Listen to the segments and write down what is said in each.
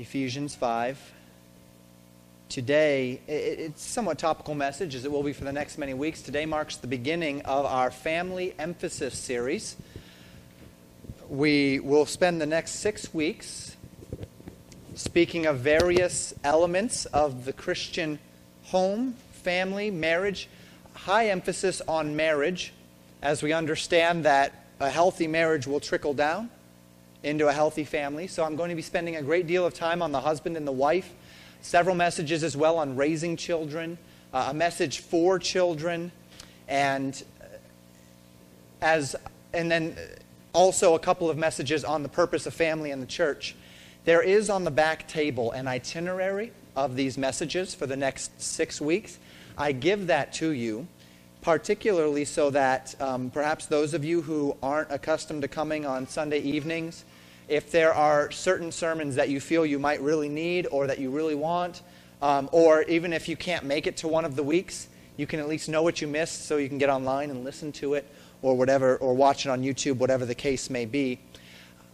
Ephesians 5. Today, it's somewhat topical message, as it will be for the next many weeks. Today marks the beginning of our family emphasis series. We will spend the next six weeks speaking of various elements of the Christian home, family, marriage, high emphasis on marriage, as we understand that a healthy marriage will trickle down into a healthy family. So I'm going to be spending a great deal of time on the husband and the wife, several messages as well on raising children, uh, a message for children, and uh, as and then also a couple of messages on the purpose of family and the church. There is on the back table an itinerary of these messages for the next six weeks. I give that to you particularly so that um, perhaps those of you who aren't accustomed to coming on Sunday evenings if there are certain sermons that you feel you might really need or that you really want, um, or even if you can't make it to one of the weeks, you can at least know what you missed so you can get online and listen to it or whatever, or watch it on YouTube, whatever the case may be.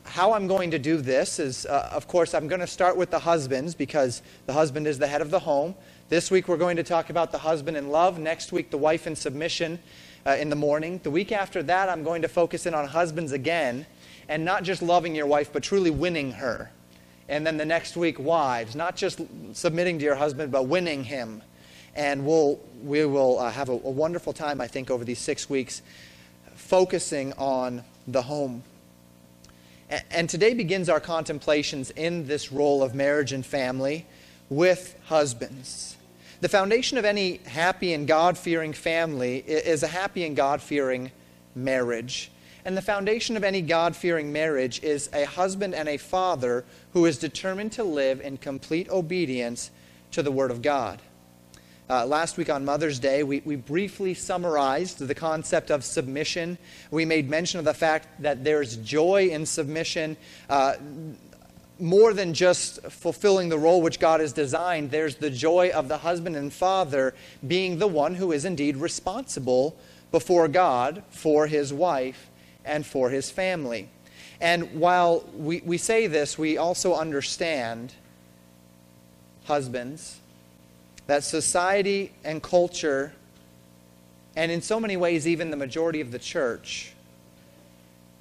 How I'm going to do this is, uh, of course, I'm going to start with the husbands because the husband is the head of the home. This week we're going to talk about the husband in love. Next week, the wife in submission uh, in the morning. The week after that, I'm going to focus in on husbands again and not just loving your wife, but truly winning her. And then the next week, wives, not just submitting to your husband, but winning him. And we'll, we will uh, have a, a wonderful time, I think, over these six weeks, focusing on the home. And, and today begins our contemplations in this role of marriage and family with husbands. The foundation of any happy and God fearing family is a happy and God fearing marriage. And the foundation of any God fearing marriage is a husband and a father who is determined to live in complete obedience to the Word of God. Uh, last week on Mother's Day, we, we briefly summarized the concept of submission. We made mention of the fact that there's joy in submission. Uh, more than just fulfilling the role which God has designed, there's the joy of the husband and father being the one who is indeed responsible before God for his wife and for his family. And while we, we say this, we also understand, husbands, that society and culture, and in so many ways, even the majority of the church,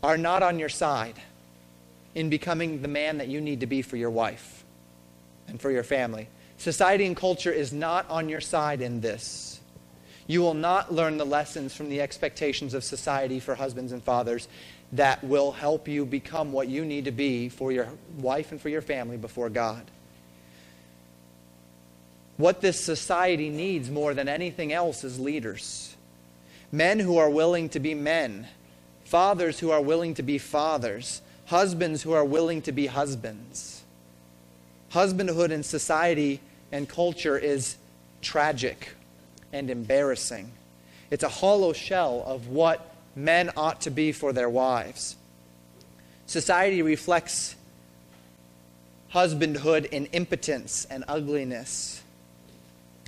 are not on your side in becoming the man that you need to be for your wife and for your family. Society and culture is not on your side in this. You will not learn the lessons from the expectations of society for husbands and fathers that will help you become what you need to be for your wife and for your family before God. What this society needs more than anything else is leaders. Men who are willing to be men, fathers who are willing to be fathers, husbands who are willing to be husbands. Husbandhood in society and culture is tragic and embarrassing. It's a hollow shell of what men ought to be for their wives. Society reflects husbandhood in impotence and ugliness.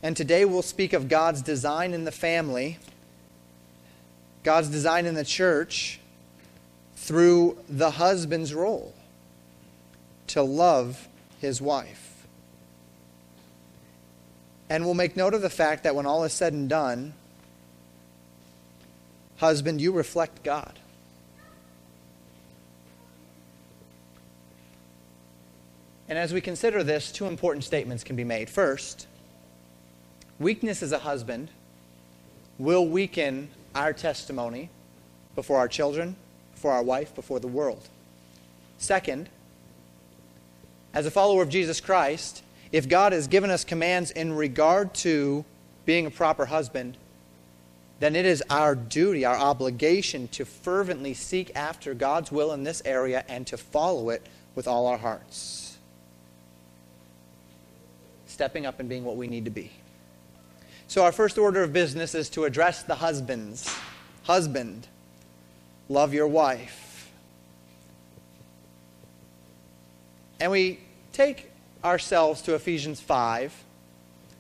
And today we'll speak of God's design in the family, God's design in the church through the husband's role to love his wife. And we'll make note of the fact that when all is said and done, husband, you reflect God. And as we consider this, two important statements can be made. First, weakness as a husband will weaken our testimony before our children, before our wife, before the world. Second, as a follower of Jesus Christ, if God has given us commands in regard to being a proper husband, then it is our duty, our obligation to fervently seek after God's will in this area and to follow it with all our hearts. Stepping up and being what we need to be. So, our first order of business is to address the husbands. Husband, love your wife. And we take ourselves to Ephesians 5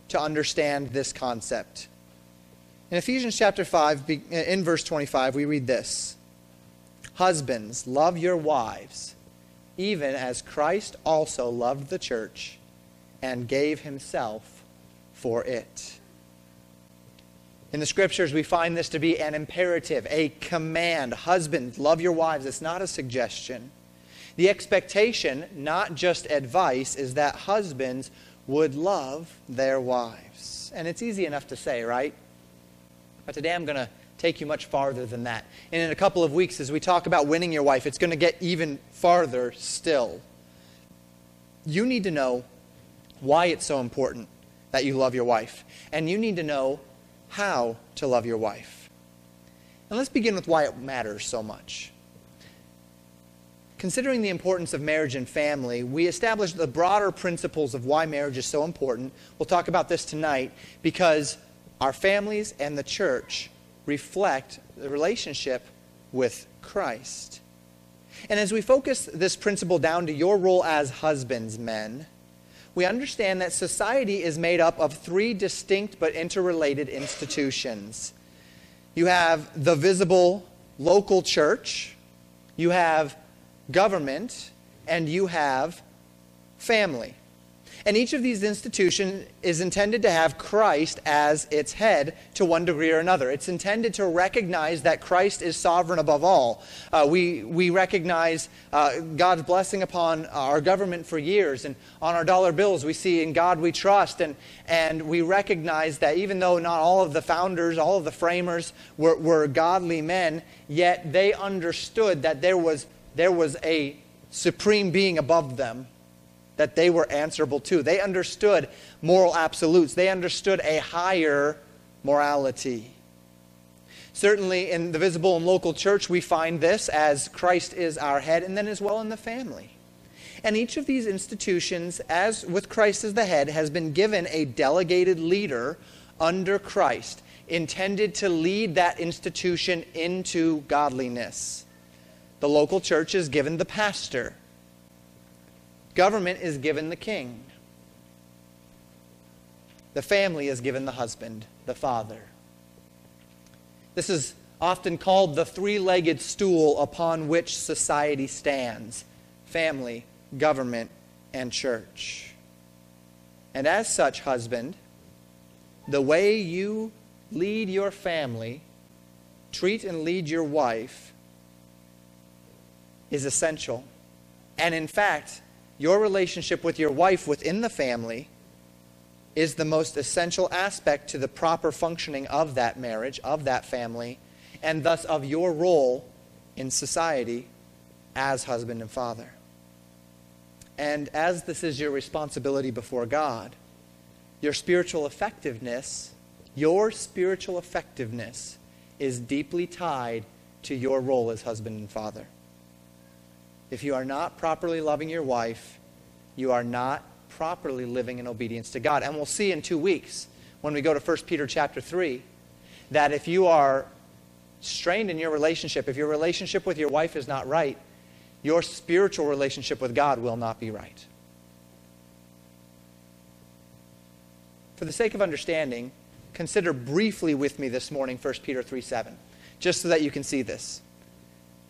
to understand this concept. In Ephesians chapter 5, in verse 25, we read this Husbands, love your wives even as Christ also loved the church and gave himself for it. In the scriptures, we find this to be an imperative, a command. Husbands, love your wives. It's not a suggestion. The expectation, not just advice, is that husbands would love their wives. And it's easy enough to say, right? But today I'm going to take you much farther than that. And in a couple of weeks, as we talk about winning your wife, it's going to get even farther still. You need to know why it's so important that you love your wife. And you need to know how to love your wife. And let's begin with why it matters so much. Considering the importance of marriage and family, we established the broader principles of why marriage is so important. We'll talk about this tonight because our families and the church reflect the relationship with Christ. And as we focus this principle down to your role as husbands, men, we understand that society is made up of three distinct but interrelated institutions. You have the visible local church, you have government, and you have family. And each of these institutions is intended to have Christ as its head to one degree or another. It's intended to recognize that Christ is sovereign above all. Uh, we, we recognize uh, God's blessing upon our government for years, and on our dollar bills, we see in God we trust. And, and we recognize that even though not all of the founders, all of the framers were, were godly men, yet they understood that there was, there was a supreme being above them that they were answerable to. They understood moral absolutes, they understood a higher morality. Certainly, in the visible and local church, we find this as Christ is our head, and then as well in the family. And each of these institutions, as with Christ as the head, has been given a delegated leader under Christ, intended to lead that institution into godliness. The local church is given the pastor Government is given the king. The family is given the husband, the father. This is often called the three legged stool upon which society stands family, government, and church. And as such, husband, the way you lead your family, treat and lead your wife, is essential. And in fact, your relationship with your wife within the family is the most essential aspect to the proper functioning of that marriage, of that family, and thus of your role in society as husband and father. And as this is your responsibility before God, your spiritual effectiveness, your spiritual effectiveness is deeply tied to your role as husband and father. If you are not properly loving your wife, you are not properly living in obedience to God. And we'll see in two weeks when we go to 1 Peter chapter 3 that if you are strained in your relationship, if your relationship with your wife is not right, your spiritual relationship with God will not be right. For the sake of understanding, consider briefly with me this morning 1 Peter 3 7, just so that you can see this.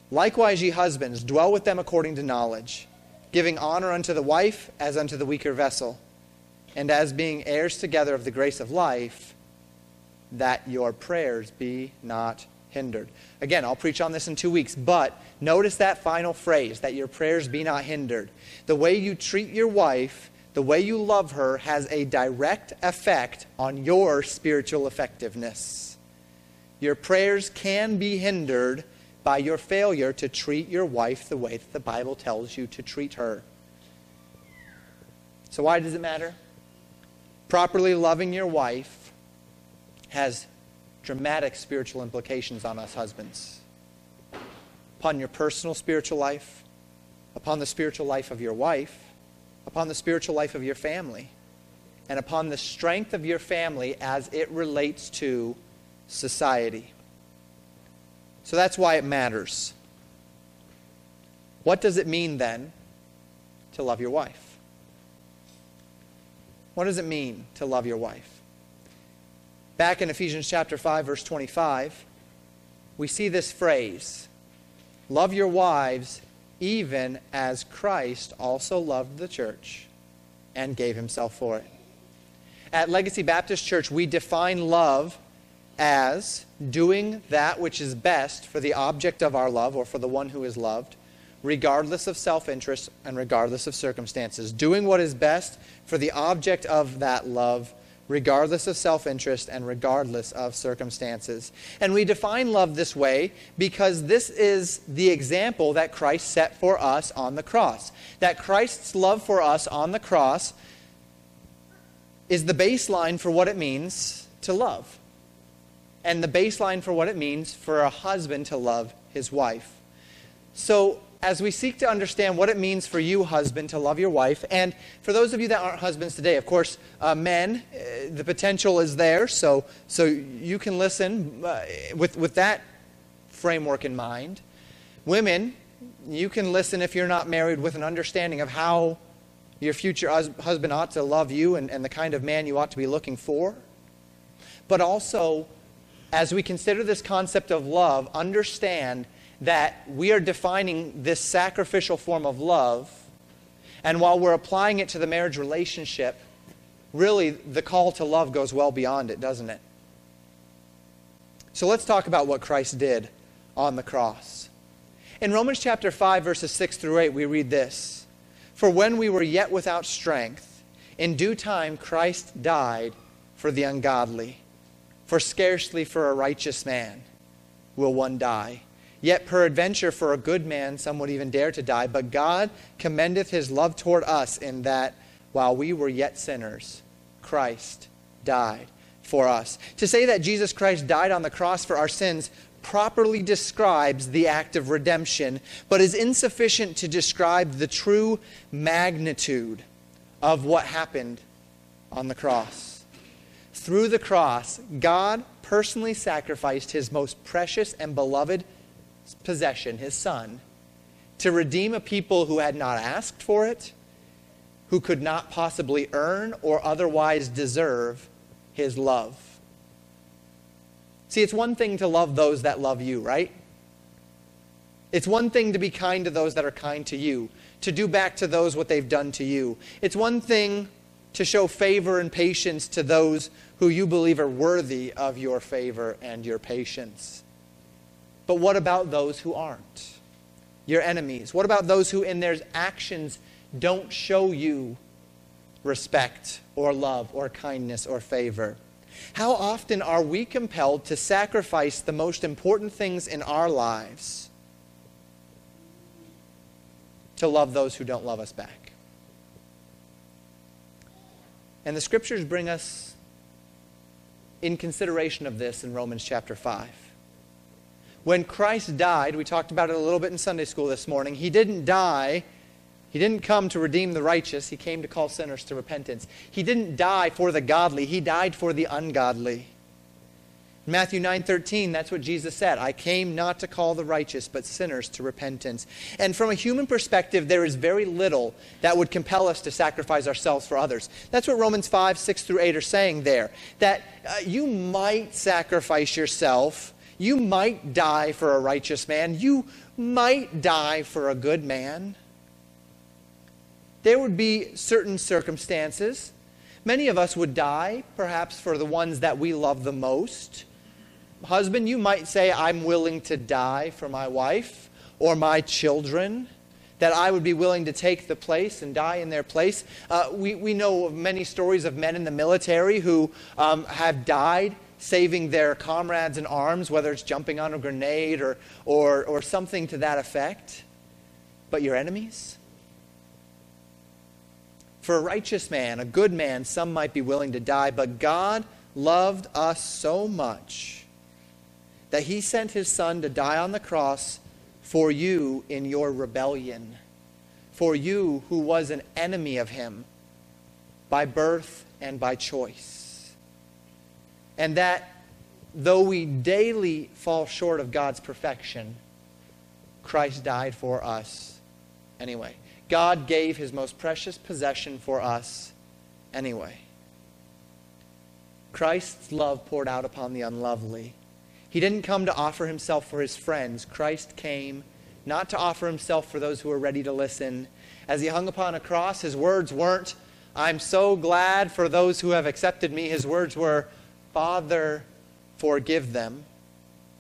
Likewise, ye husbands, dwell with them according to knowledge, giving honor unto the wife as unto the weaker vessel, and as being heirs together of the grace of life, that your prayers be not hindered. Again, I'll preach on this in two weeks, but notice that final phrase, that your prayers be not hindered. The way you treat your wife, the way you love her, has a direct effect on your spiritual effectiveness. Your prayers can be hindered by your failure to treat your wife the way that the Bible tells you to treat her. So, why does it matter? Properly loving your wife has dramatic spiritual implications on us husbands. Upon your personal spiritual life, upon the spiritual life of your wife, upon the spiritual life of your family, and upon the strength of your family as it relates to society. So that's why it matters. What does it mean then to love your wife? What does it mean to love your wife? Back in Ephesians chapter 5 verse 25, we see this phrase, love your wives even as Christ also loved the church and gave himself for it. At Legacy Baptist Church, we define love as doing that which is best for the object of our love or for the one who is loved, regardless of self interest and regardless of circumstances. Doing what is best for the object of that love, regardless of self interest and regardless of circumstances. And we define love this way because this is the example that Christ set for us on the cross. That Christ's love for us on the cross is the baseline for what it means to love and the baseline for what it means for a husband to love his wife. So, as we seek to understand what it means for you, husband, to love your wife, and for those of you that aren't husbands today, of course, uh, men, uh, the potential is there, so, so you can listen uh, with, with that framework in mind. Women, you can listen if you're not married with an understanding of how your future hus- husband ought to love you and, and the kind of man you ought to be looking for. But also, as we consider this concept of love, understand that we are defining this sacrificial form of love, and while we're applying it to the marriage relationship, really the call to love goes well beyond it, doesn't it? So let's talk about what Christ did on the cross. In Romans chapter 5, verses 6 through 8, we read this For when we were yet without strength, in due time Christ died for the ungodly. For scarcely for a righteous man will one die. Yet peradventure for a good man some would even dare to die. But God commendeth his love toward us in that while we were yet sinners, Christ died for us. To say that Jesus Christ died on the cross for our sins properly describes the act of redemption, but is insufficient to describe the true magnitude of what happened on the cross. Through the cross, God personally sacrificed his most precious and beloved possession, his son, to redeem a people who had not asked for it, who could not possibly earn or otherwise deserve his love. See, it's one thing to love those that love you, right? It's one thing to be kind to those that are kind to you, to do back to those what they've done to you. It's one thing to show favor and patience to those who you believe are worthy of your favor and your patience. But what about those who aren't? Your enemies. What about those who, in their actions, don't show you respect or love or kindness or favor? How often are we compelled to sacrifice the most important things in our lives to love those who don't love us back? And the scriptures bring us in consideration of this in Romans chapter 5. When Christ died, we talked about it a little bit in Sunday school this morning, he didn't die. He didn't come to redeem the righteous. He came to call sinners to repentance. He didn't die for the godly. He died for the ungodly. Matthew 9:13, that's what Jesus said. I came not to call the righteous, but sinners to repentance. And from a human perspective, there is very little that would compel us to sacrifice ourselves for others. That's what Romans 5, 6 through 8 are saying there. That uh, you might sacrifice yourself. You might die for a righteous man. You might die for a good man. There would be certain circumstances. Many of us would die, perhaps for the ones that we love the most husband, you might say, I'm willing to die for my wife or my children, that I would be willing to take the place and die in their place. Uh, we, we know of many stories of men in the military who um, have died saving their comrades in arms, whether it's jumping on a grenade or, or, or something to that effect. But your enemies? For a righteous man, a good man, some might be willing to die, but God loved us so much that he sent his son to die on the cross for you in your rebellion, for you who was an enemy of him by birth and by choice. And that though we daily fall short of God's perfection, Christ died for us anyway. God gave his most precious possession for us anyway. Christ's love poured out upon the unlovely he didn't come to offer himself for his friends. Christ came not to offer himself for those who were ready to listen. As he hung upon a cross, his words weren't, I'm so glad for those who have accepted me. His words were, Father, forgive them,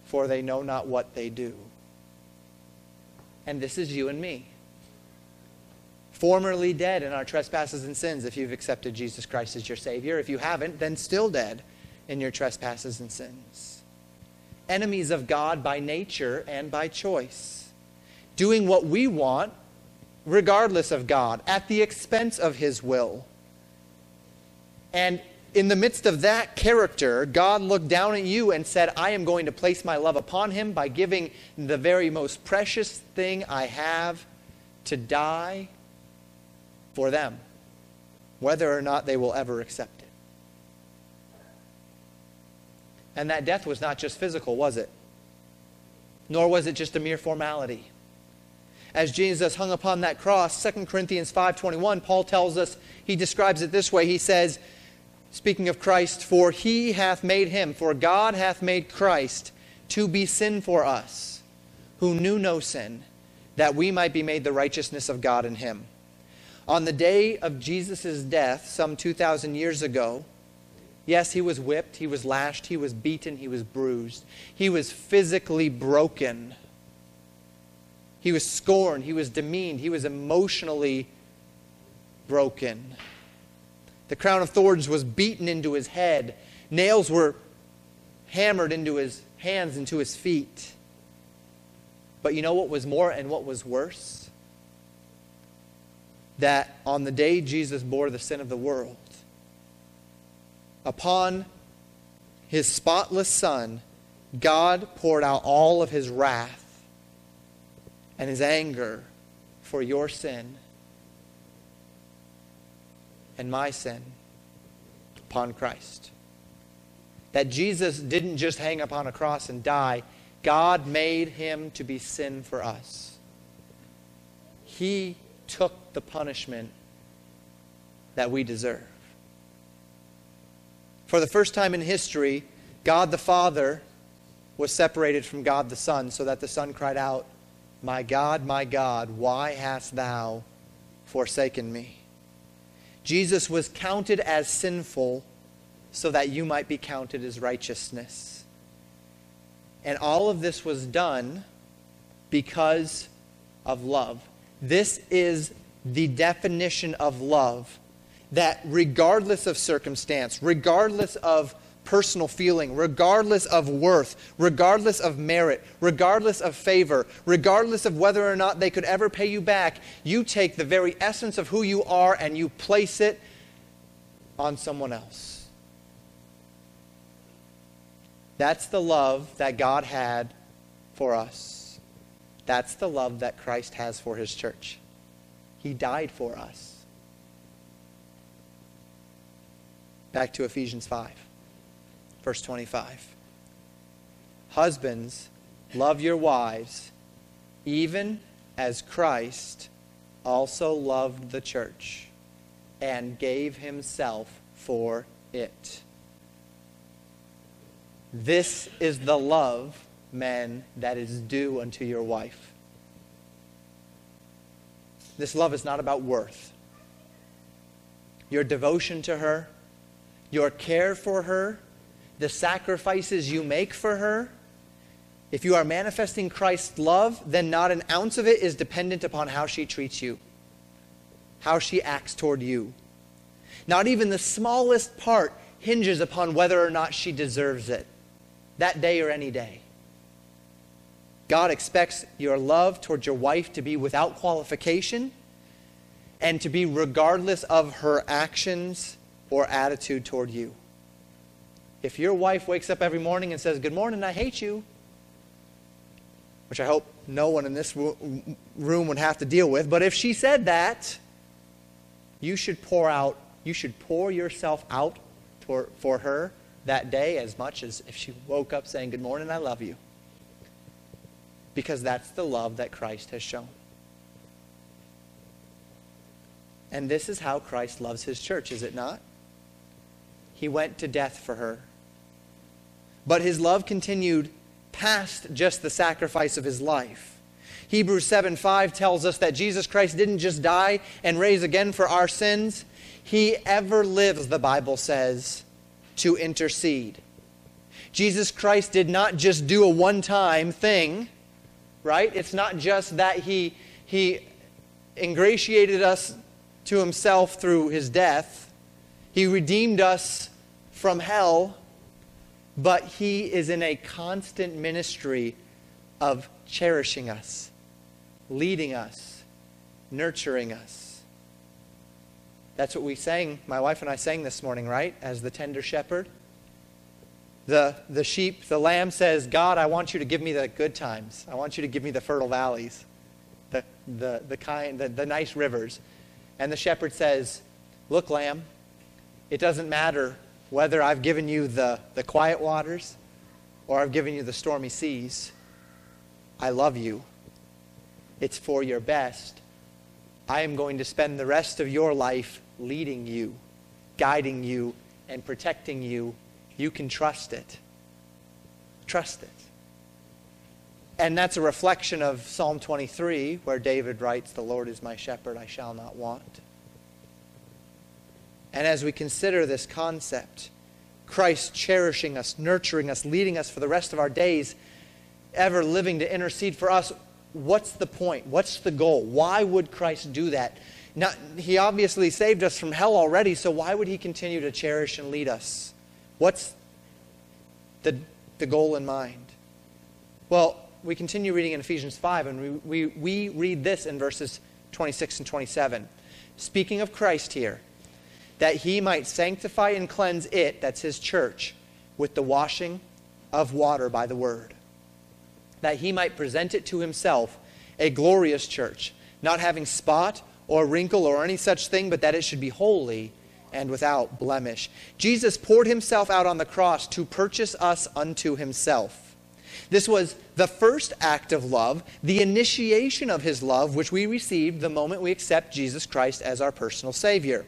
for they know not what they do. And this is you and me. Formerly dead in our trespasses and sins if you've accepted Jesus Christ as your Savior. If you haven't, then still dead in your trespasses and sins. Enemies of God by nature and by choice. Doing what we want regardless of God, at the expense of His will. And in the midst of that character, God looked down at you and said, I am going to place my love upon him by giving the very most precious thing I have to die for them, whether or not they will ever accept it. And that death was not just physical, was it? Nor was it just a mere formality. As Jesus hung upon that cross, 2 Corinthians 5:21, Paul tells us, he describes it this way. He says, speaking of Christ, For he hath made him, for God hath made Christ to be sin for us, who knew no sin, that we might be made the righteousness of God in him. On the day of Jesus' death, some 2,000 years ago, yes, he was whipped, he was lashed, he was beaten, he was bruised, he was physically broken. He was scorned, he was demeaned, he was emotionally broken. The crown of thorns was beaten into his head. Nails were hammered into his hands, into his feet. But you know what was more and what was worse? That on the day Jesus bore the sin of the world, upon his spotless Son, God poured out all of his wrath and his anger for your sin and my sin upon Christ. That Jesus didn't just hang upon a cross and die, God made him to be sin for us. He took the punishment that we deserve. For the first time in history, God the Father was separated from God the Son, so that the Son cried out, My God, my God, why hast thou forsaken me? Jesus was counted as sinful so that you might be counted as righteousness. And all of this was done because of love. This is the definition of love that regardless of circumstance, regardless of personal feeling, regardless of worth, regardless of merit, regardless of favor, regardless of whether or not they could ever pay you back, you take the very essence of who you are and you place it on someone else. That's the love that God had for us. That's the love that Christ has for his church. He died for us. Back to Ephesians 5. Verse 25. Husbands, love your wives, even as Christ also loved the church and gave himself for it. This is the love, men, that is due unto your wife. This love is not about worth. Your devotion to her, your care for her, the sacrifices you make for her, if you are manifesting Christ's love, then not an ounce of it is dependent upon how she treats you, how she acts toward you. Not even the smallest part hinges upon whether or not she deserves it, that day or any day. God expects your love towards your wife to be without qualification and to be regardless of her actions or attitude toward you. If your wife wakes up every morning and says, Good morning, I hate you, which I hope no one in this room would have to deal with, but if she said that, you should pour out, you should pour yourself out for, for her that day as much as if she woke up saying, Good morning, I love you. Because that's the love that Christ has shown. And this is how Christ loves his church, is it not? He went to death for her. But his love continued past just the sacrifice of his life. Hebrews 7 5 tells us that Jesus Christ didn't just die and raise again for our sins, he ever lives, the Bible says, to intercede. Jesus Christ did not just do a one time thing, right? It's not just that he, he ingratiated us to himself through his death, he redeemed us from hell, but he is in a constant ministry of cherishing us, leading us, nurturing us. That's what we sang, my wife and I sang this morning, right? As the tender shepherd. The, the sheep, the lamb says, God, I want you to give me the good times. I want you to give me the fertile valleys, the, the, the, kind, the, the nice rivers. And the shepherd says, Look, lamb, it doesn't matter whether I've given you the, the quiet waters or I've given you the stormy seas. I love you. It's for your best. I am going to spend the rest of your life leading you, guiding you, and protecting you you can trust it. Trust it. And that's a reflection of Psalm 23, where David writes, The Lord is my shepherd, I shall not want. And as we consider this concept, Christ cherishing us, nurturing us, leading us for the rest of our days, ever living to intercede for us, what's the point? What's the goal? Why would Christ do that? He obviously saved us from hell already, so why would he continue to cherish and lead us? What's the, the goal in mind? Well, we continue reading in Ephesians 5, and we, we, we read this in verses 26 and 27. Speaking of Christ here, that he might sanctify and cleanse it, that's his church, with the washing of water by the word, that he might present it to himself a glorious church, not having spot or wrinkle or any such thing, but that it should be holy and without blemish. Jesus poured himself out on the cross to purchase us unto himself. This was the first act of love, the initiation of his love, which we received the moment we accept Jesus Christ as our personal Savior.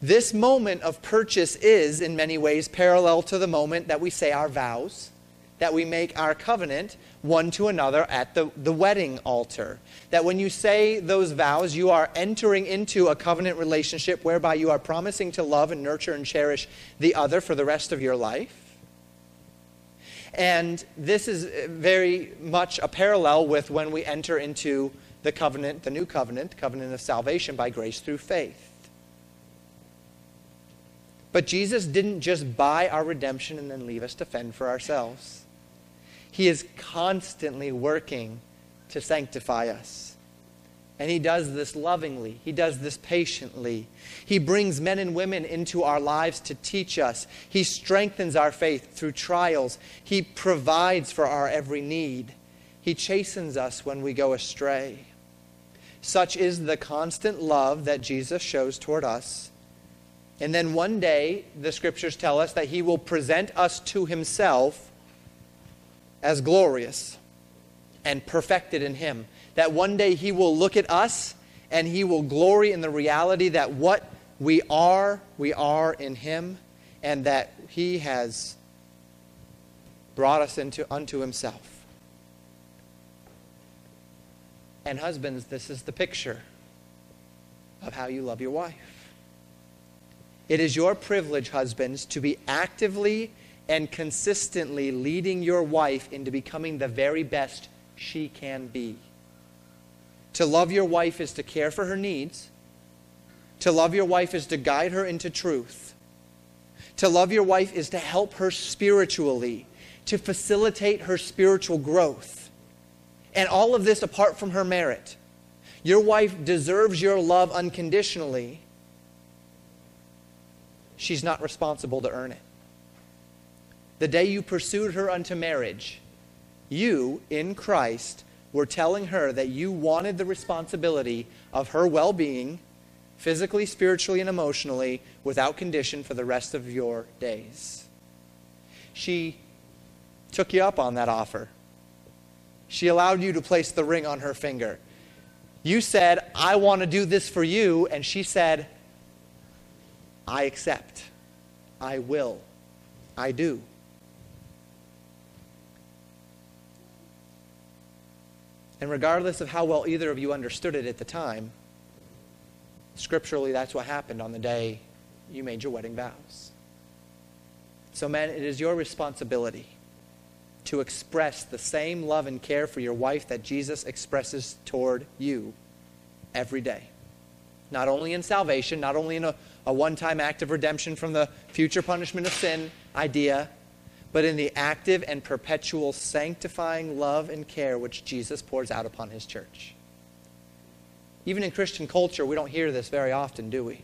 This moment of purchase is, in many ways, parallel to the moment that we say our vows, that we make our covenant one to another at the, the wedding altar. That when you say those vows, you are entering into a covenant relationship whereby you are promising to love and nurture and cherish the other for the rest of your life. And this is very much a parallel with when we enter into the covenant, the new covenant, covenant of salvation by grace through faith. But Jesus didn't just buy our redemption and then leave us to fend for ourselves. He is constantly working to sanctify us. And he does this lovingly. He does this patiently. He brings men and women into our lives to teach us. He strengthens our faith through trials. He provides for our every need. He chastens us when we go astray. Such is the constant love that Jesus shows toward us. And then one day, the scriptures tell us that he will present us to himself as glorious and perfected in Him. That one day He will look at us and He will glory in the reality that what we are, we are in Him, and that He has brought us into, unto Himself. And husbands, this is the picture of how you love your wife. It is your privilege, husbands, to be actively and consistently leading your wife into becoming the very best she can be. To love your wife is to care for her needs. To love your wife is to guide her into truth. To love your wife is to help her spiritually, to facilitate her spiritual growth. And all of this apart from her merit. Your wife deserves your love unconditionally. She's not responsible to earn it the day you pursued her unto marriage, you, in Christ, were telling her that you wanted the responsibility of her well being, physically, spiritually, and emotionally, without condition for the rest of your days. She took you up on that offer. She allowed you to place the ring on her finger. You said, I want to do this for you. And she said, I accept. I will. I do. And regardless of how well either of you understood it at the time, scripturally, that's what happened on the day you made your wedding vows. So, men, it is your responsibility to express the same love and care for your wife that Jesus expresses toward you every day. Not only in salvation, not only in a, a one time act of redemption from the future punishment of sin idea, but in the active and perpetual sanctifying love and care which Jesus pours out upon his church. Even in Christian culture, we don't hear this very often, do we?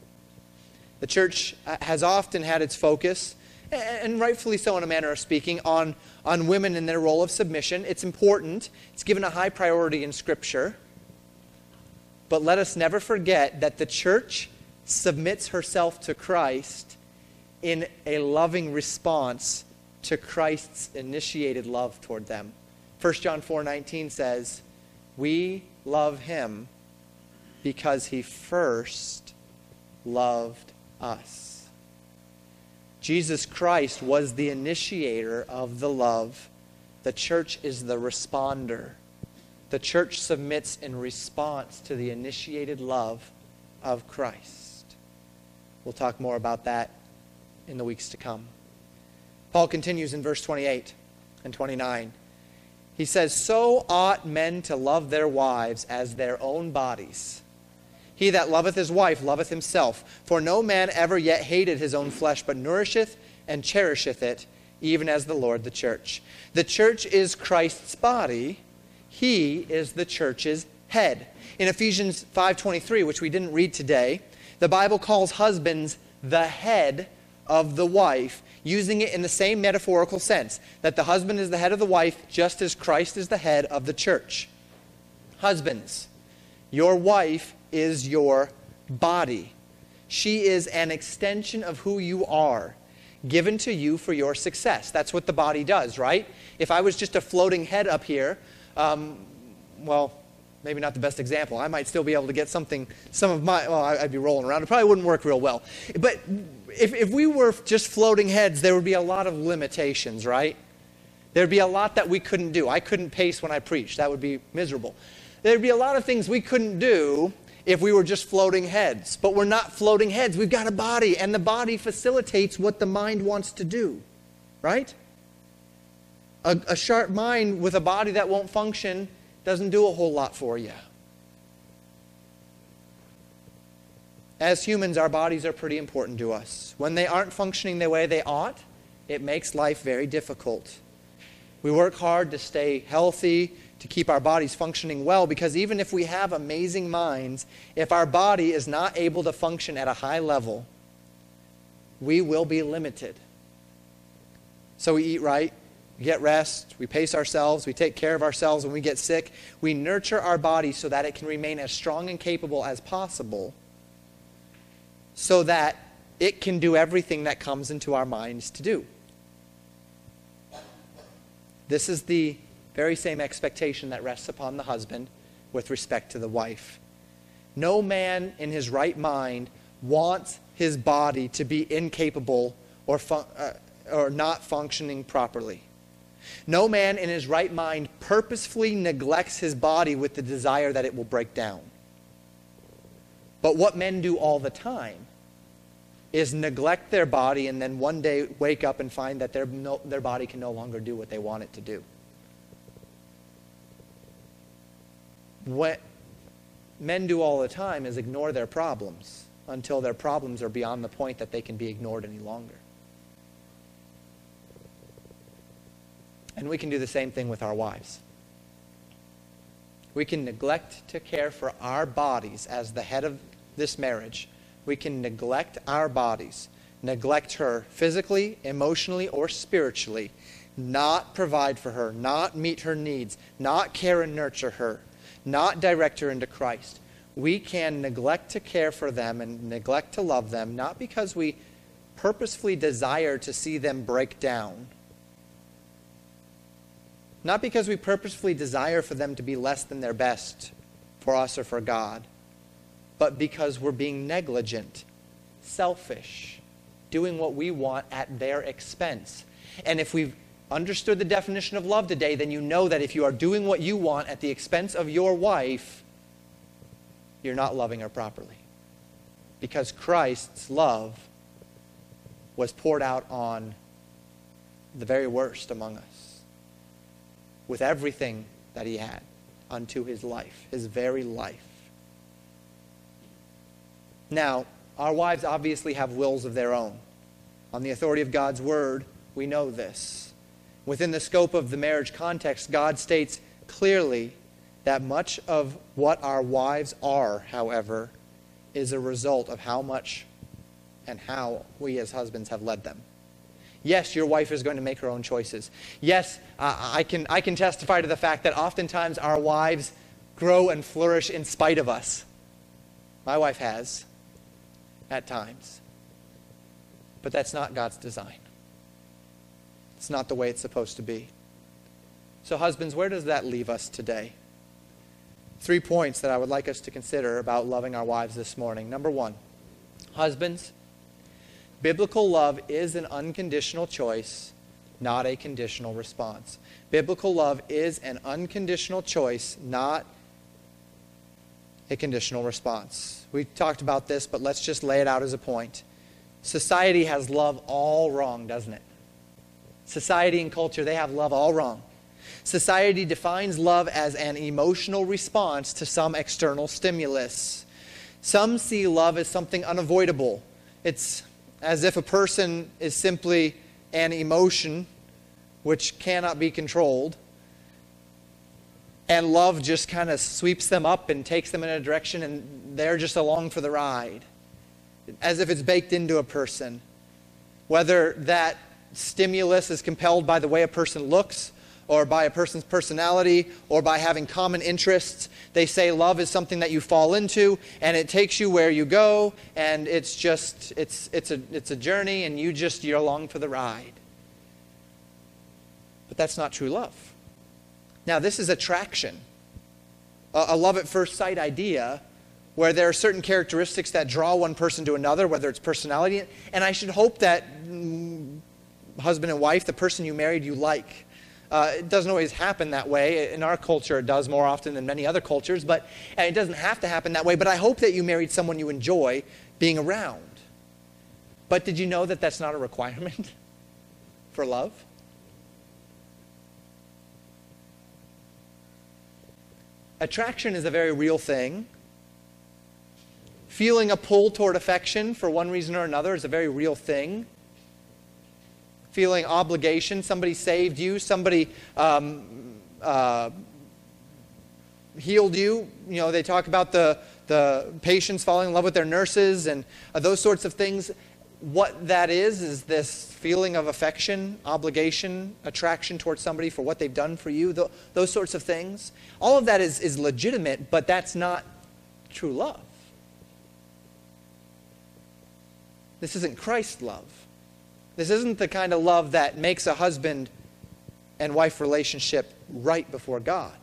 The church uh, has often had its focus, and rightfully so in a manner of speaking, on, on women and their role of submission. It's important, it's given a high priority in Scripture. But let us never forget that the church submits herself to Christ in a loving response to Christ's initiated love toward them. 1 John 4:19 says, "We love him because he first loved us." Jesus Christ was the initiator of the love. The church is the responder. The church submits in response to the initiated love of Christ. We'll talk more about that in the weeks to come. Paul continues in verse 28 and 29. He says, So ought men to love their wives as their own bodies. He that loveth his wife loveth himself. For no man ever yet hated his own flesh, but nourisheth and cherisheth it, even as the Lord the church. The church is Christ's body. He is the church's head. In Ephesians 5:23, which we didn't read today, the Bible calls husbands the head of the wife, using it in the same metaphorical sense that the husband is the head of the wife, just as Christ is the head of the church. Husbands, your wife is your body. She is an extension of who you are, given to you for your success. That's what the body does, right? If I was just a floating head up here, um, well, maybe not the best example. I might still be able to get something, some of my, well, I'd be rolling around. It probably wouldn't work real well. But if, if we were just floating heads, there would be a lot of limitations, right? There'd be a lot that we couldn't do. I couldn't pace when I preached. That would be miserable. There'd be a lot of things we couldn't do if we were just floating heads. But we're not floating heads. We've got a body, and the body facilitates what the mind wants to do, right? A, a sharp mind with a body that won't function doesn't do a whole lot for you. As humans, our bodies are pretty important to us. When they aren't functioning the way they ought, it makes life very difficult. We work hard to stay healthy, to keep our bodies functioning well, because even if we have amazing minds, if our body is not able to function at a high level, we will be limited. So we eat right, we get rest, we pace ourselves, we take care of ourselves when we get sick. We nurture our body so that it can remain as strong and capable as possible so that it can do everything that comes into our minds to do. This is the very same expectation that rests upon the husband with respect to the wife. No man in his right mind wants his body to be incapable or, fun- uh, or not functioning properly. No man in his right mind purposefully neglects his body with the desire that it will break down. But what men do all the time is neglect their body and then one day wake up and find that their, no, their body can no longer do what they want it to do. What men do all the time is ignore their problems until their problems are beyond the point that they can be ignored any longer. And we can do the same thing with our wives. We can neglect to care for our bodies as the head of this marriage. We can neglect our bodies, neglect her physically, emotionally, or spiritually, not provide for her, not meet her needs, not care and nurture her, not direct her into Christ. We can neglect to care for them and neglect to love them, not because we purposefully desire to see them break down, not because we purposefully desire for them to be less than their best for us or for God, but because we're being negligent, selfish, doing what we want at their expense. And if we've understood the definition of love today, then you know that if you are doing what you want at the expense of your wife, you're not loving her properly. Because Christ's love was poured out on the very worst among us with everything that he had unto his life, his very life. Now, our wives obviously have wills of their own. On the authority of God's word, we know this. Within the scope of the marriage context, God states clearly that much of what our wives are, however, is a result of how much and how we as husbands have led them. Yes, your wife is going to make her own choices. Yes, uh, I, can, I can testify to the fact that oftentimes our wives grow and flourish in spite of us. My wife has, at times. But that's not God's design. It's not the way it's supposed to be. So, husbands, where does that leave us today? Three points that I would like us to consider about loving our wives this morning. Number one, husbands, biblical love is an unconditional choice, not a conditional response. Biblical love is an unconditional choice, not a conditional response. We talked about this, but let's just lay it out as a point. Society has love all wrong, doesn't it? Society and culture, they have love all wrong. Society defines love as an emotional response to some external stimulus. Some see love as something unavoidable. It's as if a person is simply an emotion which cannot be controlled. And love just kind of sweeps them up and takes them in a direction, and they're just along for the ride. As if it's baked into a person. Whether that stimulus is compelled by the way a person looks, or by a person's personality or by having common interests. They say love is something that you fall into and it takes you where you go and it's just it's it's a it's a journey and you just you're along for the ride. But that's not true love. Now this is attraction. A, a love at first sight idea where there are certain characteristics that draw one person to another, whether it's personality. And I should hope that mm, husband and wife, the person you married, you like. Uh, it doesn't always happen that way. In our culture, it does more often than many other cultures, but it doesn't have to happen that way. But I hope that you married someone you enjoy being around. But did you know that that's not a requirement for love? Attraction is a very real thing. Feeling a pull toward affection for one reason or another is a very real thing feeling obligation. Somebody saved you, somebody um, uh, healed you. You know, they talk about the, the patients falling in love with their nurses and uh, those sorts of things. What that is, is this feeling of affection, obligation, attraction towards somebody for what they've done for you, th- those sorts of things. All of that is, is legitimate, but that's not true love. This isn't Christ love. This isn't the kind of love that makes a husband and wife relationship right before God.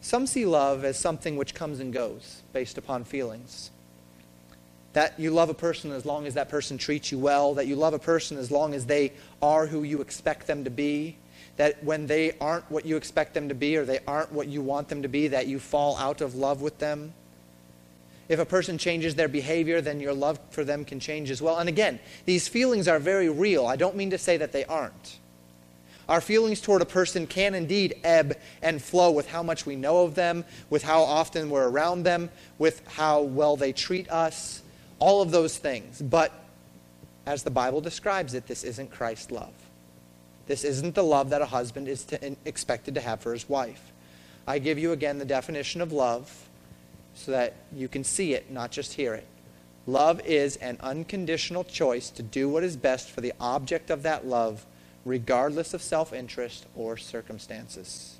Some see love as something which comes and goes based upon feelings. That you love a person as long as that person treats you well, that you love a person as long as they are who you expect them to be, that when they aren't what you expect them to be or they aren't what you want them to be, that you fall out of love with them. If a person changes their behavior, then your love for them can change as well. And again, these feelings are very real. I don't mean to say that they aren't. Our feelings toward a person can indeed ebb and flow with how much we know of them, with how often we're around them, with how well they treat us, all of those things. But as the Bible describes it, this isn't Christ's love. This isn't the love that a husband is to, expected to have for his wife. I give you again the definition of love so that you can see it, not just hear it. Love is an unconditional choice to do what is best for the object of that love, regardless of self interest or circumstances.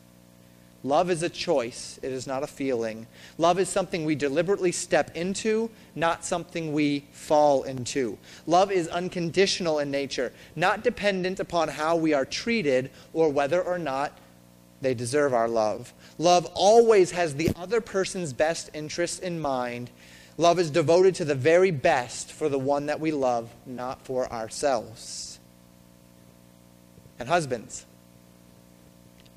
Love is a choice, it is not a feeling. Love is something we deliberately step into, not something we fall into. Love is unconditional in nature, not dependent upon how we are treated or whether or not they deserve our love. Love always has the other person's best interests in mind. Love is devoted to the very best for the one that we love, not for ourselves. And husbands,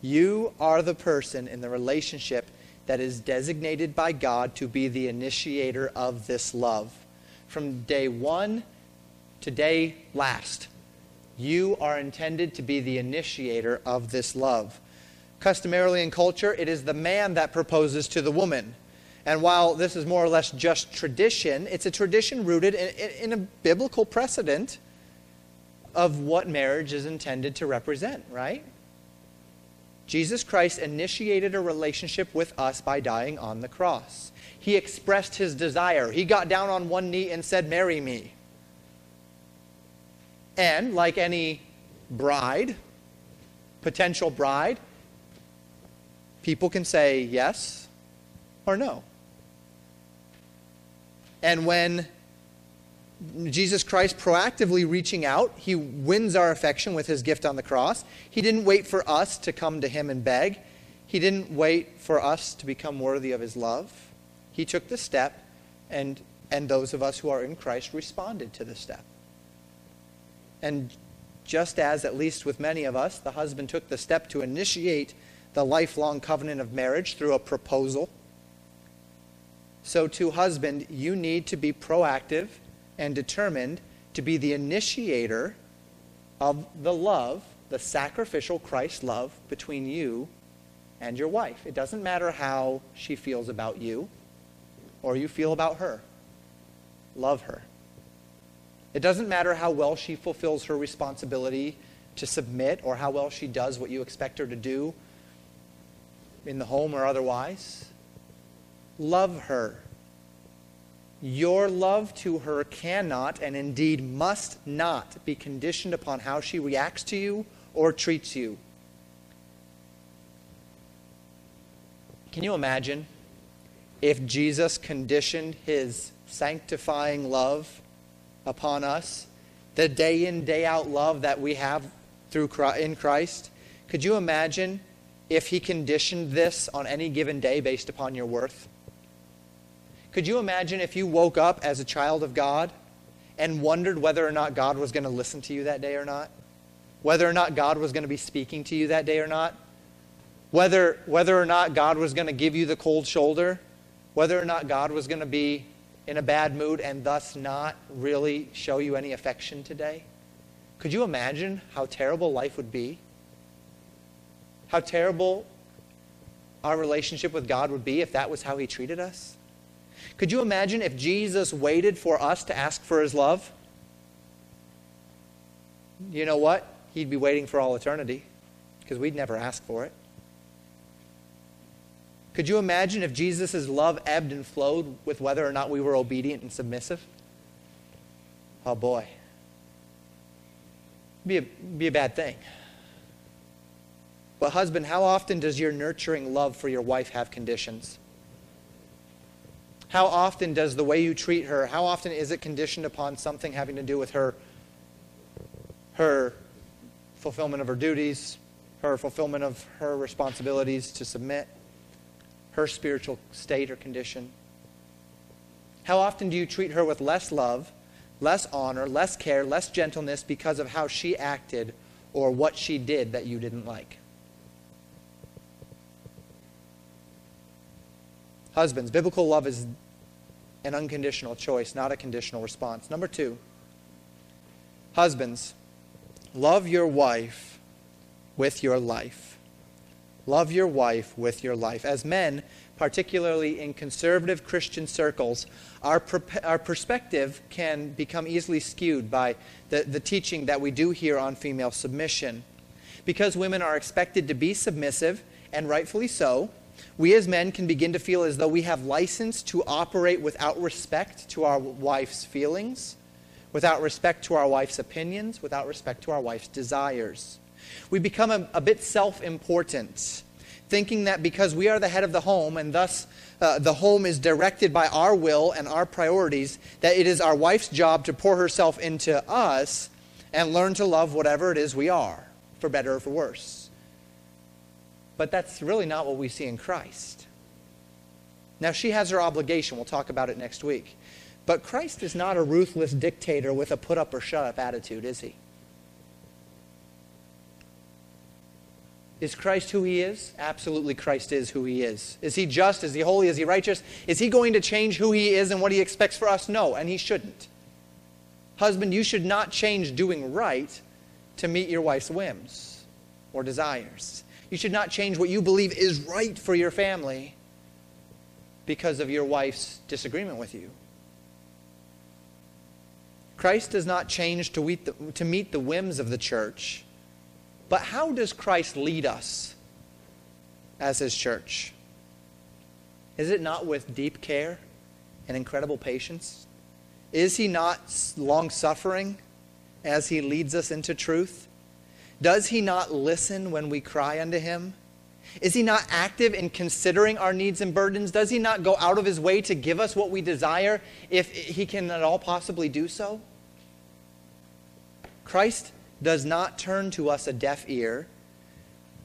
you are the person in the relationship that is designated by God to be the initiator of this love. From day one to day last, you are intended to be the initiator of this love. Customarily in culture, it is the man that proposes to the woman. And while this is more or less just tradition, it's a tradition rooted in, in, a biblical precedent of what marriage is intended to represent, right? Jesus Christ initiated a relationship with us by dying on the cross. He expressed his desire. He got down on one knee and said, Marry me. And like any bride, potential bride, people can say yes or no. And when Jesus Christ proactively reaching out, he wins our affection with his gift on the cross. He didn't wait for us to come to him and beg. He didn't wait for us to become worthy of his love. He took the step, and, and those of us who are in Christ responded to the step. And just as, at least with many of us, the husband took the step to initiate the lifelong covenant of marriage through a proposal, so to husband, you need to be proactive and determined to be the initiator of the love, the sacrificial Christ love between you and your wife. It doesn't matter how she feels about you or you feel about her. Love her. It doesn't matter how well she fulfills her responsibility to submit or how well she does what you expect her to do in the home or otherwise. Love her. Your love to her cannot and indeed must not be conditioned upon how she reacts to you or treats you. Can you imagine if Jesus conditioned his sanctifying love upon us, the day in, day out love that we have through in Christ? Could you imagine if he conditioned this on any given day based upon your worth? Could you imagine if you woke up as a child of God and wondered whether or not God was going to listen to you that day or not? Whether or not God was going to be speaking to you that day or not? Whether, whether or not God was going to give you the cold shoulder? Whether or not God was going to be in a bad mood and thus not really show you any affection today? Could you imagine how terrible life would be? How terrible our relationship with God would be if that was how He treated us? Could you imagine if Jesus waited for us to ask for his love? You know what? He'd be waiting for all eternity because we'd never ask for it. Could you imagine if Jesus' love ebbed and flowed with whether or not we were obedient and submissive? Oh boy. Be a, be a bad thing. But, husband, how often does your nurturing love for your wife have conditions? How often does the way you treat her, how often is it conditioned upon something having to do with her, her fulfillment of her duties, her fulfillment of her responsibilities to submit, her spiritual state or condition? How often do you treat her with less love, less honor, less care, less gentleness because of how she acted or what she did that you didn't like? Husbands, biblical love is an unconditional choice, not a conditional response. Number two, husbands, love your wife with your life. Love your wife with your life. As men, particularly in conservative Christian circles, our, per- our perspective can become easily skewed by the, the teaching that we do here on female submission. Because women are expected to be submissive, and rightfully so, we as men can begin to feel as though we have license to operate without respect to our wife's feelings, without respect to our wife's opinions, without respect to our wife's desires. We become a, a bit self important, thinking that because we are the head of the home and thus uh, the home is directed by our will and our priorities, that it is our wife's job to pour herself into us and learn to love whatever it is we are, for better or for worse. But that's really not what we see in Christ. Now, she has her obligation. We'll talk about it next week. But Christ is not a ruthless dictator with a put up or shut up attitude, is he? Is Christ who he is? Absolutely, Christ is who he is. Is he just? Is he holy? Is he righteous? Is he going to change who he is and what he expects for us? No, and he shouldn't. Husband, you should not change doing right to meet your wife's whims or desires. You should not change what you believe is right for your family because of your wife's disagreement with you. Christ does not change to meet, the, to meet the whims of the church. But how does Christ lead us as his church? Is it not with deep care and incredible patience? Is he not long suffering as he leads us into truth? Does he not listen when we cry unto him? Is he not active in considering our needs and burdens? Does he not go out of his way to give us what we desire if he can at all possibly do so? Christ does not turn to us a deaf ear,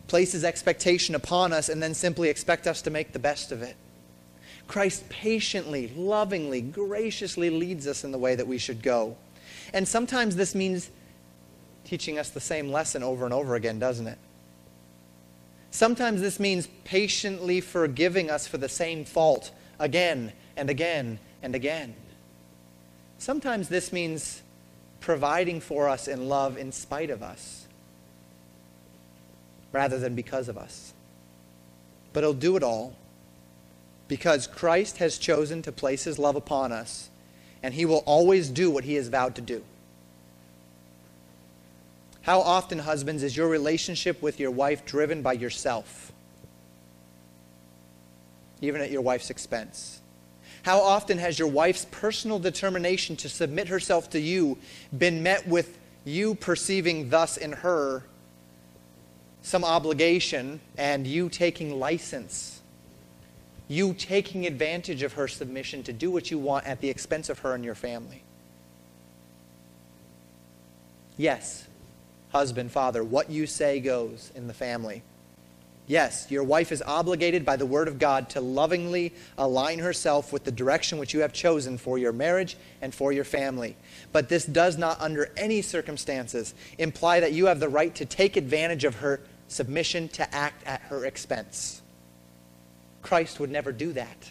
places expectation upon us, and then simply expect us to make the best of it. Christ patiently, lovingly, graciously leads us in the way that we should go. And sometimes this means teaching us the same lesson over and over again, doesn't it? Sometimes this means patiently forgiving us for the same fault again and again and again. Sometimes this means providing for us in love in spite of us rather than because of us. But He'll do it all because Christ has chosen to place His love upon us, and He will always do what He has vowed to do. How often, husbands, is your relationship with your wife driven by yourself? Even at your wife's expense. How often has your wife's personal determination to submit herself to you been met with you perceiving thus in her some obligation and you taking license? You taking advantage of her submission to do what you want at the expense of her and your family? Yes, husband, father, what you say goes in the family. Yes, your wife is obligated by the Word of God to lovingly align herself with the direction which you have chosen for your marriage and for your family. But this does not, under any circumstances, imply that you have the right to take advantage of her submission to act at her expense. Christ would never do that.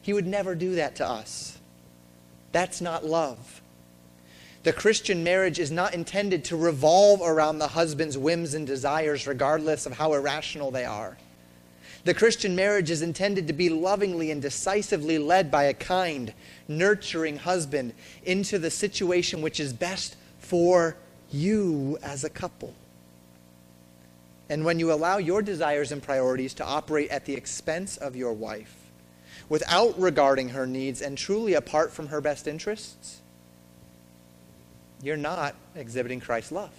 He would never do that to us. That's not love. The Christian marriage is not intended to revolve around the husband's whims and desires, regardless of how irrational they are. The Christian marriage is intended to be lovingly and decisively led by a kind, nurturing husband into the situation which is best for you as a couple. And when you allow your desires and priorities to operate at the expense of your wife, without regarding her needs and truly apart from her best interests, you're not exhibiting Christ's love.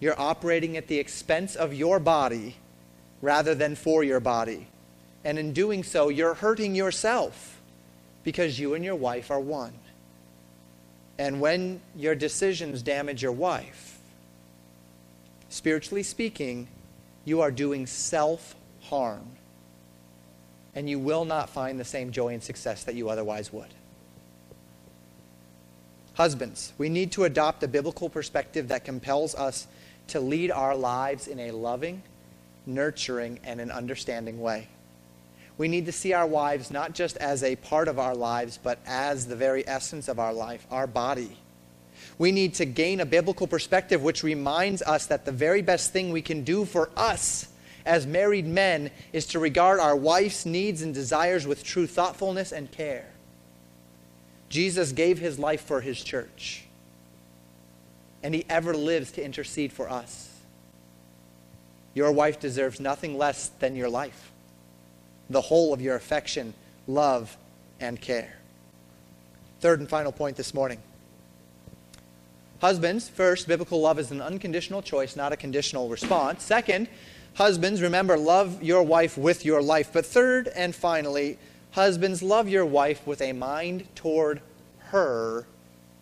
You're operating at the expense of your body rather than for your body. And in doing so, you're hurting yourself because you and your wife are one. And when your decisions damage your wife, spiritually speaking, you are doing self harm. And you will not find the same joy and success that you otherwise would. Husbands, we need to adopt a biblical perspective that compels us to lead our lives in a loving, nurturing, and an understanding way. We need to see our wives not just as a part of our lives, but as the very essence of our life, our body. We need to gain a biblical perspective which reminds us that the very best thing we can do for us as married men is to regard our wife's needs and desires with true thoughtfulness and care. Jesus gave his life for his church, and he ever lives to intercede for us. Your wife deserves nothing less than your life, the whole of your affection, love, and care. Third and final point this morning. Husbands, first, biblical love is an unconditional choice, not a conditional response. Second, husbands, remember, love your wife with your life. But third and finally, Husbands, love your wife with a mind toward her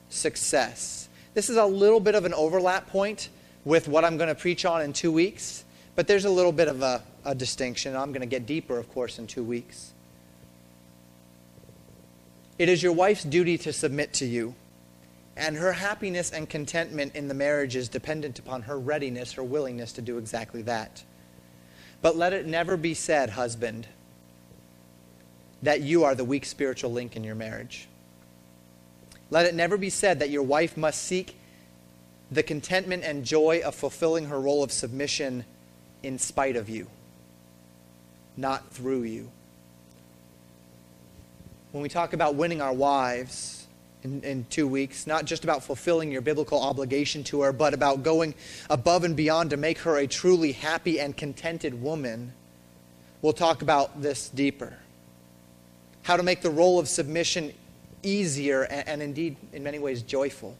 success. This is a little bit of an overlap point with what I'm going to preach on in two weeks, but there's a little bit of a, a distinction. I'm going to get deeper, of course, in two weeks. It is your wife's duty to submit to you, And her happiness and contentment in the marriage is dependent upon her readiness, her willingness to do exactly that. But let it never be said, husband, that you are the weak spiritual link in your marriage. Let it never be said that your wife must seek the contentment and joy of fulfilling her role of submission in spite of you, not through you. When we talk about winning our wives in, in two weeks, not just about fulfilling your biblical obligation to her, but about going above and beyond to make her a truly happy and contented woman, we'll talk about this deeper. How to make the role of submission easier and, and indeed, in many ways, joyful.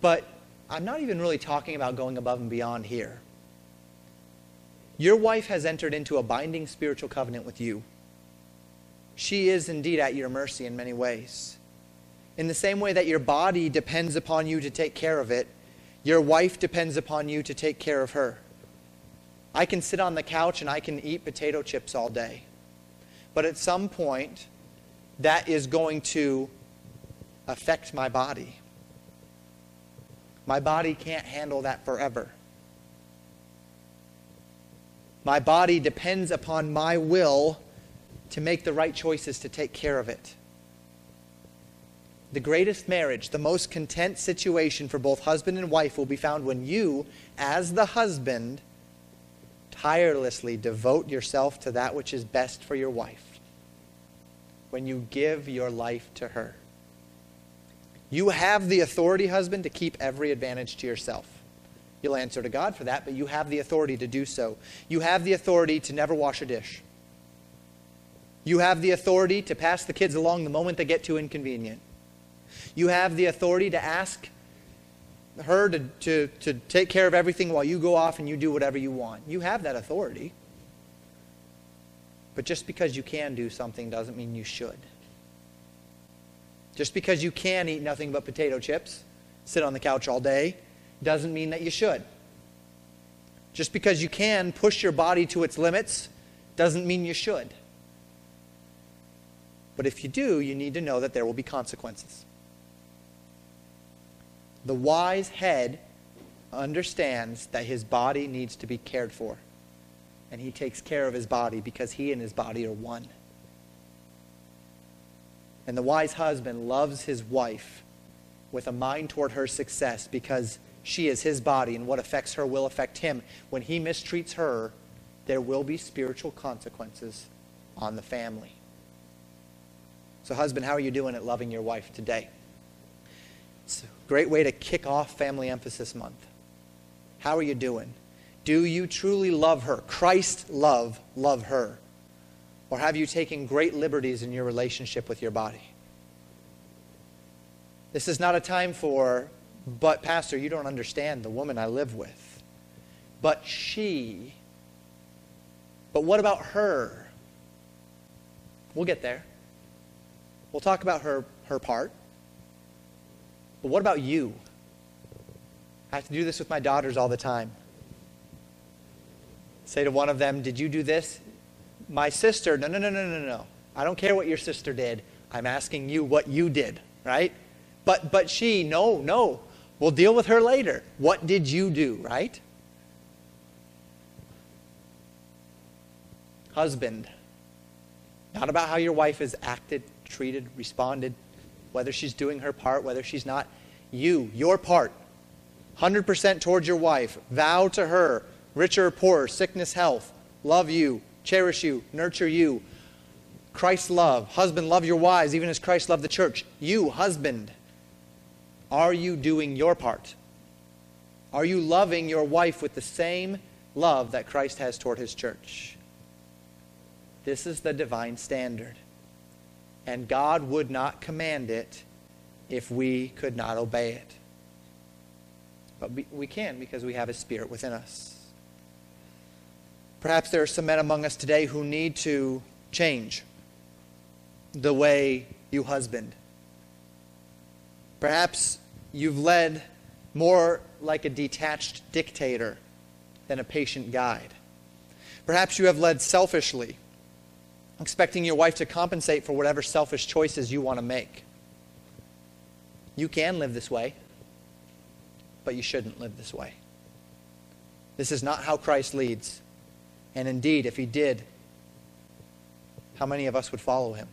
But I'm not even really talking about going above and beyond here. Your wife has entered into a binding spiritual covenant with you. She is indeed at your mercy in many ways. In the same way that your body depends upon you to take care of it, your wife depends upon you to take care of her. I can sit on the couch and I can eat potato chips all day. But at some point, that is going to affect my body. My body can't handle that forever. My body depends upon my will to make the right choices to take care of it. The greatest marriage, the most content situation for both husband and wife will be found when you, as the husband, tirelessly devote yourself to that which is best for your wife. When you give your life to her. You have the authority, husband, to keep every advantage to yourself. You'll answer to God for that, but you have the authority to do so. You have the authority to never wash a dish. You have the authority to pass the kids along the moment they get too inconvenient. You have the authority to ask her to, to, to take care of everything while you go off and you do whatever you want. You have that authority. But just because you can do something doesn't mean you should. Just because you can eat nothing but potato chips, sit on the couch all day, doesn't mean that you should. Just because you can push your body to its limits doesn't mean you should. But if you do, you need to know that there will be consequences. The wise head understands that his body needs to be cared for. And he takes care of his body because he and his body are one. And the wise husband loves his wife with a mind toward her success because she is his body and what affects her will affect him. When he mistreats her, there will be spiritual consequences on the family. So, husband, how are you doing at loving your wife today? It's a great way to kick off Family Emphasis Month. How are you doing? Do you truly love her? Christ love, love her. Or have you taken great liberties in your relationship with your body? This is not a time for, but Pastor, you don't understand the woman I live with. But she. But what about her? We'll get there. We'll talk about her, her part. But what about you? I have to do this with my daughters all the time. Say to one of them, Did you do this? my sister, no, no, no, no, no, no. I don't care what your sister did. I'm asking you what you did, right? But but she, no, no. We'll deal with her later. What did you do, right? Husband. Not about how your wife has acted, treated, responded, whether she's doing her part, whether she's not. You, your part. 100% towards your wife. Vow to her, rich or poor, sickness, health. Love you, cherish you, nurture you. Christ's love. Husband, love your wives, even as Christ loved the church. You, husband, are you doing your part? Are you loving your wife with the same love that Christ has toward his church? This is the divine standard. And God would not command it if we could not obey it. But we can because we have his spirit within us. Perhaps there are some men among us today who need to change the way you husband. Perhaps you've led more like a detached dictator than a patient guide. Perhaps you have led selfishly expecting your wife to compensate for whatever selfish choices you want to make. You can live this way, but you shouldn't live this way. This is not how Christ leads. And indeed, if he did, how many of us would follow him?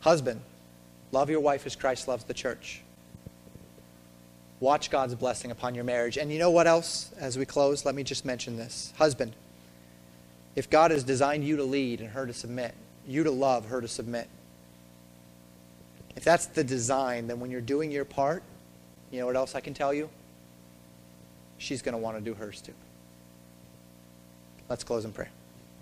Husband, love your wife as Christ loves the church. Watch God's blessing upon your marriage. And you know what else, as we close? Let me just mention this. Husband, if God has designed you to lead and her to submit, you to love, her to submit, if that's the design, then when you're doing your part, you know what else I can tell you? She's going to want to do hers too. Let's close in prayer.